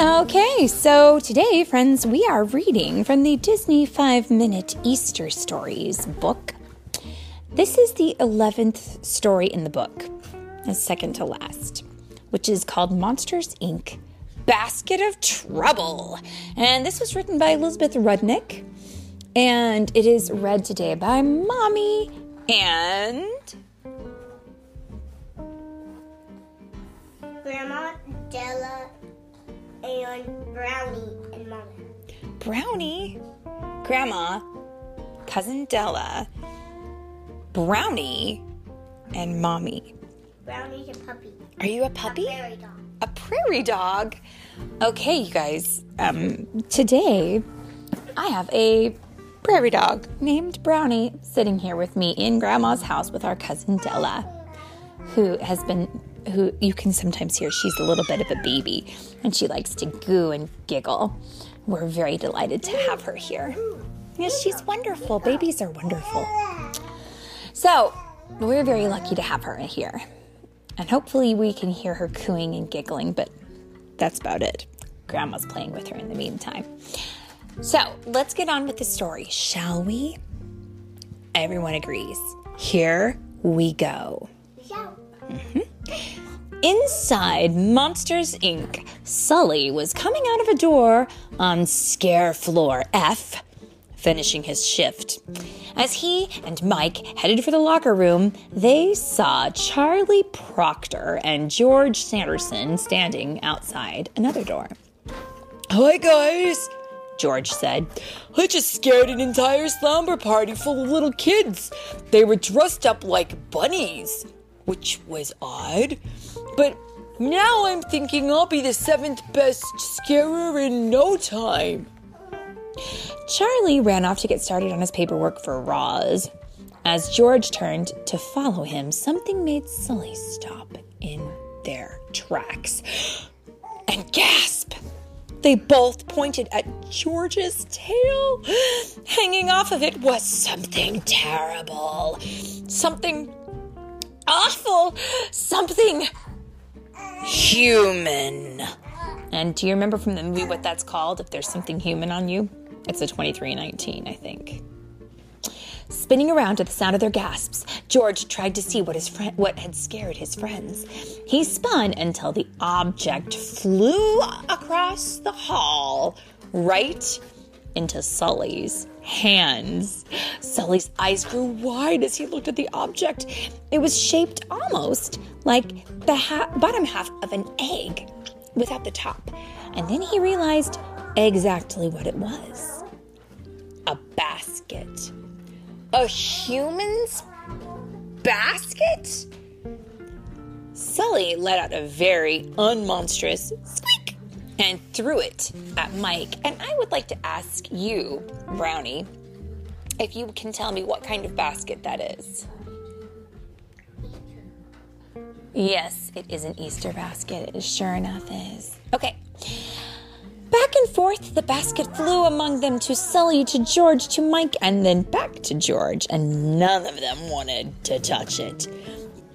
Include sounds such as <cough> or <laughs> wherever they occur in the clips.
Okay, so today, friends, we are reading from the Disney 5 Minute Easter Stories book. This is the 11th story in the book, the second to last, which is called Monsters Inc. Basket of Trouble. And this was written by Elizabeth Rudnick, and it is read today by Mommy and. Grandma, Della, and Brownie and Mama. Brownie, Grandma, Cousin Della, Brownie, and Mommy. Brownie's a puppy. Are you a puppy? Prairie dog. A prairie dog. Okay, you guys. Um, today I have a prairie dog named Brownie sitting here with me in Grandma's house with our cousin Della, who has been who you can sometimes hear she's a little bit of a baby and she likes to goo and giggle. We're very delighted to have her here. Yes, she's wonderful. Babies are wonderful. So, we're very lucky to have her here. And hopefully, we can hear her cooing and giggling, but that's about it. Grandma's playing with her in the meantime. So, let's get on with the story, shall we? Everyone agrees. Here we go. Shout. Inside Monsters Inc., Sully was coming out of a door on scare floor F, finishing his shift. As he and Mike headed for the locker room, they saw Charlie Proctor and George Sanderson standing outside another door. Hi, guys, George said. I just scared an entire slumber party full of little kids. They were dressed up like bunnies, which was odd. But now I'm thinking I'll be the seventh best scarer in no time. Charlie ran off to get started on his paperwork for Roz. As George turned to follow him, something made Sully stop in their tracks and gasp. They both pointed at George's tail. Hanging off of it was something terrible, something awful, something human. And do you remember from the movie what that's called? If there's something human on you, it's a 2319, I think. Spinning around to the sound of their gasps, George tried to see what his friend what had scared his friends. He spun until the object flew across the hall right into Sully's hands. Sully's eyes grew wide as he looked at the object. It was shaped almost like the ha- bottom half of an egg without the top. And then he realized exactly what it was a basket. A human's basket? Sully let out a very unmonstrous squeak and threw it at Mike. And I would like to ask you, Brownie, if you can tell me what kind of basket that is. Yes, it is an Easter basket. It sure enough is. Okay. Back and forth, the basket flew among them to Sully, to George, to Mike, and then back to George, and none of them wanted to touch it.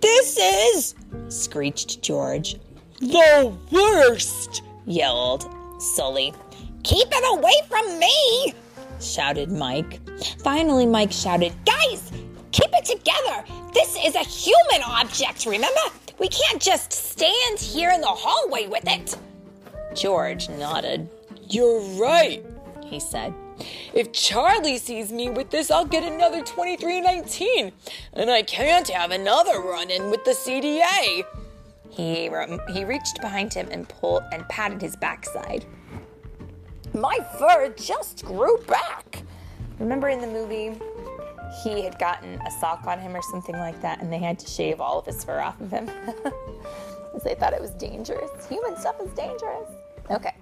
This is, screeched George. The worst, yelled Sully. Keep it away from me, shouted Mike. Finally, Mike shouted, Guys, keep it together. This is a human object, remember? We can't just stand here in the hallway with it. George nodded. You're right, he said. If Charlie sees me with this, I'll get another 2319, and I can't have another run in with the CDA. He, he reached behind him and pulled and patted his backside. My fur just grew back. Remember in the movie, he had gotten a sock on him or something like that, and they had to shave all of his fur off of him <laughs> because they thought it was dangerous. Human stuff is dangerous. Okay.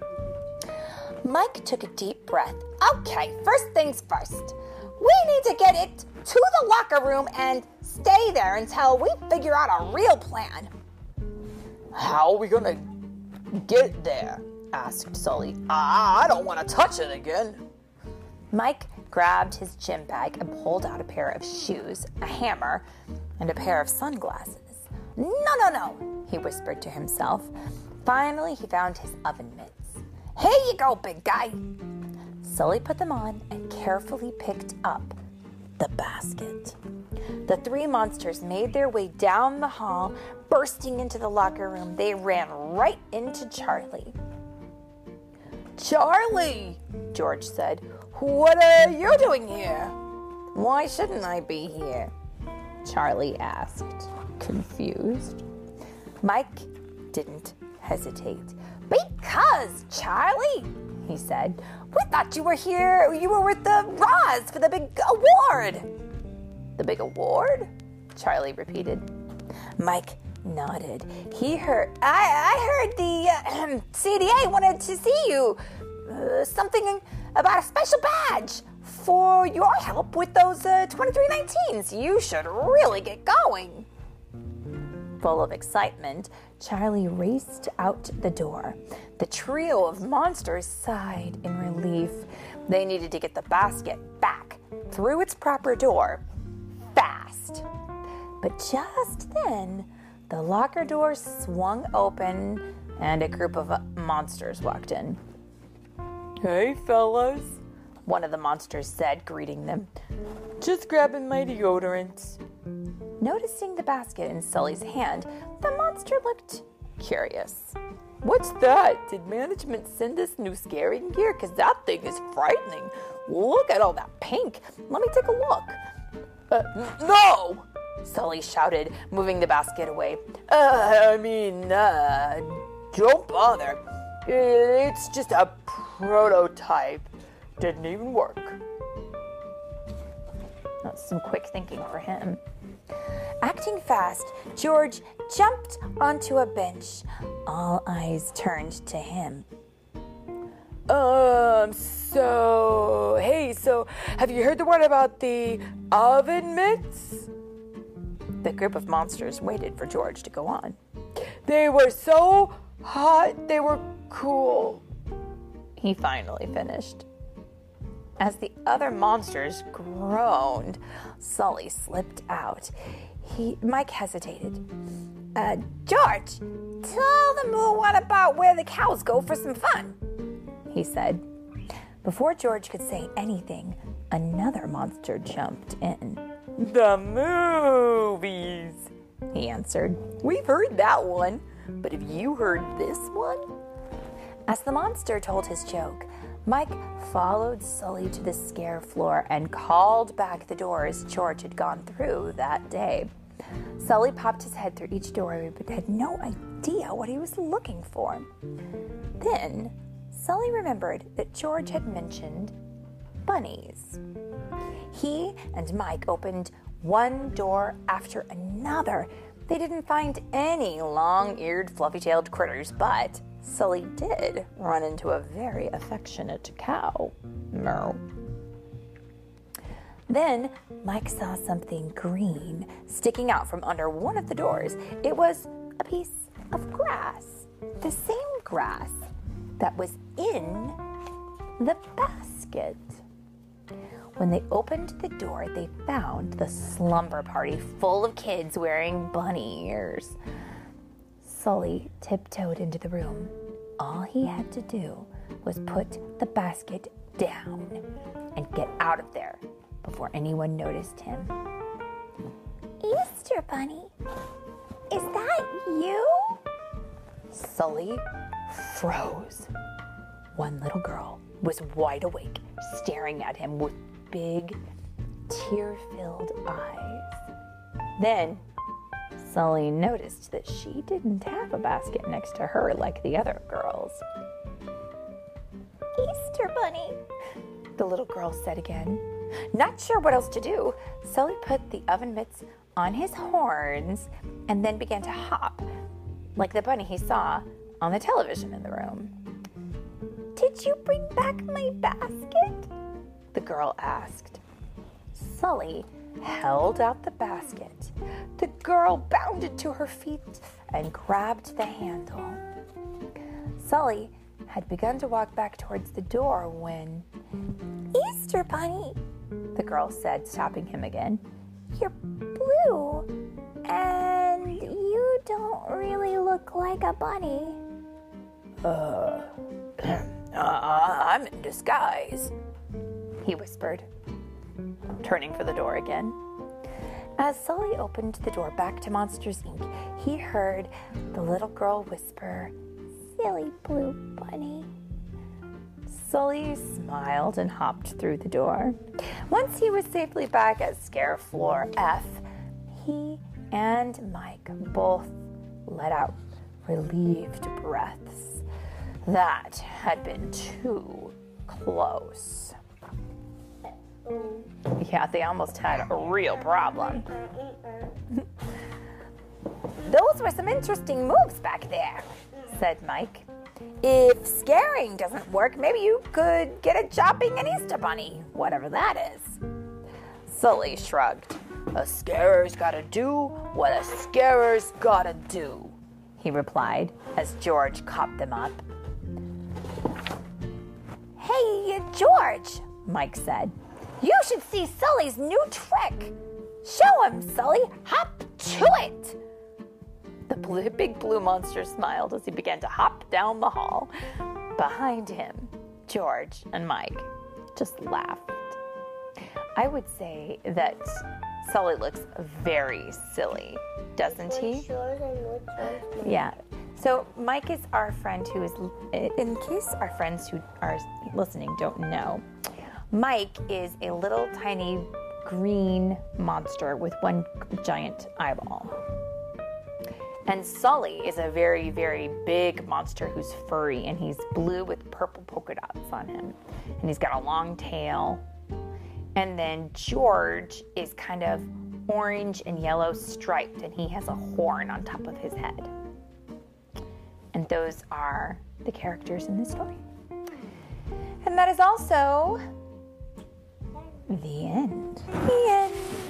Mike took a deep breath. Okay, first things first. We need to get it to the locker room and stay there until we figure out a real plan. How are we gonna get there? asked Sully. I don't want to touch it again. Mike grabbed his gym bag and pulled out a pair of shoes, a hammer, and a pair of sunglasses. No, no, no, he whispered to himself. Finally, he found his oven mitts. Here you go, big guy. Sully put them on and carefully picked up the basket. The three monsters made their way down the hall, bursting into the locker room. They ran right into Charlie. Charlie, George said, what are you doing here? Why shouldn't I be here? Charlie asked, confused. Mike didn't hesitate. Because, Charlie, he said, we thought you were here, you were with the Roz for the big award. The big award? Charlie repeated. Mike nodded. He heard, I, I heard the <clears throat> uh, CDA wanted to see you. Uh, something about a special badge for your help with those uh, 2319s. You should really get going. Full of excitement, Charlie raced out the door. The trio of monsters sighed in relief. They needed to get the basket back through its proper door fast. But just then, the locker door swung open and a group of monsters walked in. Hey, fellas, one of the monsters said, greeting them. Just grabbing my deodorant. Noticing the basket in Sully's hand, the monster looked curious. What's that? Did management send us new scaring gear? Because that thing is frightening. Look at all that pink. Let me take a look. Uh, no! Sully shouted, moving the basket away. Uh, I mean, uh, don't bother. It's just a prototype. Didn't even work. That's some quick thinking for him. Acting fast, George jumped onto a bench. All eyes turned to him. Um, so, hey, so have you heard the one about the oven mitts? The group of monsters waited for George to go on. They were so hot, they were cool. He finally finished. As the other monsters groaned, Sully slipped out. He, Mike hesitated. Uh, George, tell the moo what about where the cows go for some fun, he said. Before George could say anything, another monster jumped in. The movies, he answered. We've heard that one, but have you heard this one? As the monster told his joke, Mike followed Sully to the scare floor and called back the doors George had gone through that day. Sully popped his head through each doorway but had no idea what he was looking for. Then Sully remembered that George had mentioned bunnies. He and Mike opened one door after another. They didn't find any long eared, fluffy tailed critters, but Sully did run into a very affectionate cow. Meow. Then Mike saw something green sticking out from under one of the doors. It was a piece of grass, the same grass that was in the basket. When they opened the door, they found the slumber party full of kids wearing bunny ears. Sully tiptoed into the room. All he had to do was put the basket down and get out of there before anyone noticed him. Easter Bunny, is that you? Sully froze. One little girl was wide awake, staring at him with big, tear filled eyes. Then Sully noticed that she didn't have a basket next to her like the other girls. Easter Bunny, the little girl said again. Not sure what else to do, Sully put the oven mitts on his horns and then began to hop, like the bunny he saw on the television in the room. Did you bring back my basket? The girl asked. Sully held out the basket. The girl bounded to her feet and grabbed the handle. Sully had begun to walk back towards the door when. Easter Bunny, the girl said, stopping him again. You're blue, and you don't really look like a bunny. Uh, <clears throat> Uh, I'm in disguise, he whispered, turning for the door again. As Sully opened the door back to Monsters Inc., he heard the little girl whisper, Silly blue bunny. Sully smiled and hopped through the door. Once he was safely back at Scare Floor F, he and Mike both let out relieved breaths. That had been too close. Yeah, they almost had a real problem. Those were some interesting moves back there, said Mike. If scaring doesn't work, maybe you could get a being an Easter Bunny, whatever that is. Sully shrugged. A scarer's gotta do what a scarer's gotta do, he replied as George copped them up. Hey, George, Mike said. You should see Sully's new trick. Show him, Sully. Hop to it. The big blue monster smiled as he began to hop down the hall. Behind him, George and Mike just laughed. I would say that Sully looks very silly, doesn't he? Yeah. So Mike is our friend who is, in case our friends who are listening don't know, Mike is a little tiny green monster with one giant eyeball. And Sully is a very, very big monster who's furry and he's blue with purple polka dots on him. And he's got a long tail. And then George is kind of orange and yellow striped and he has a horn on top of his head. And those are the characters in this story. And that is also the end. The end.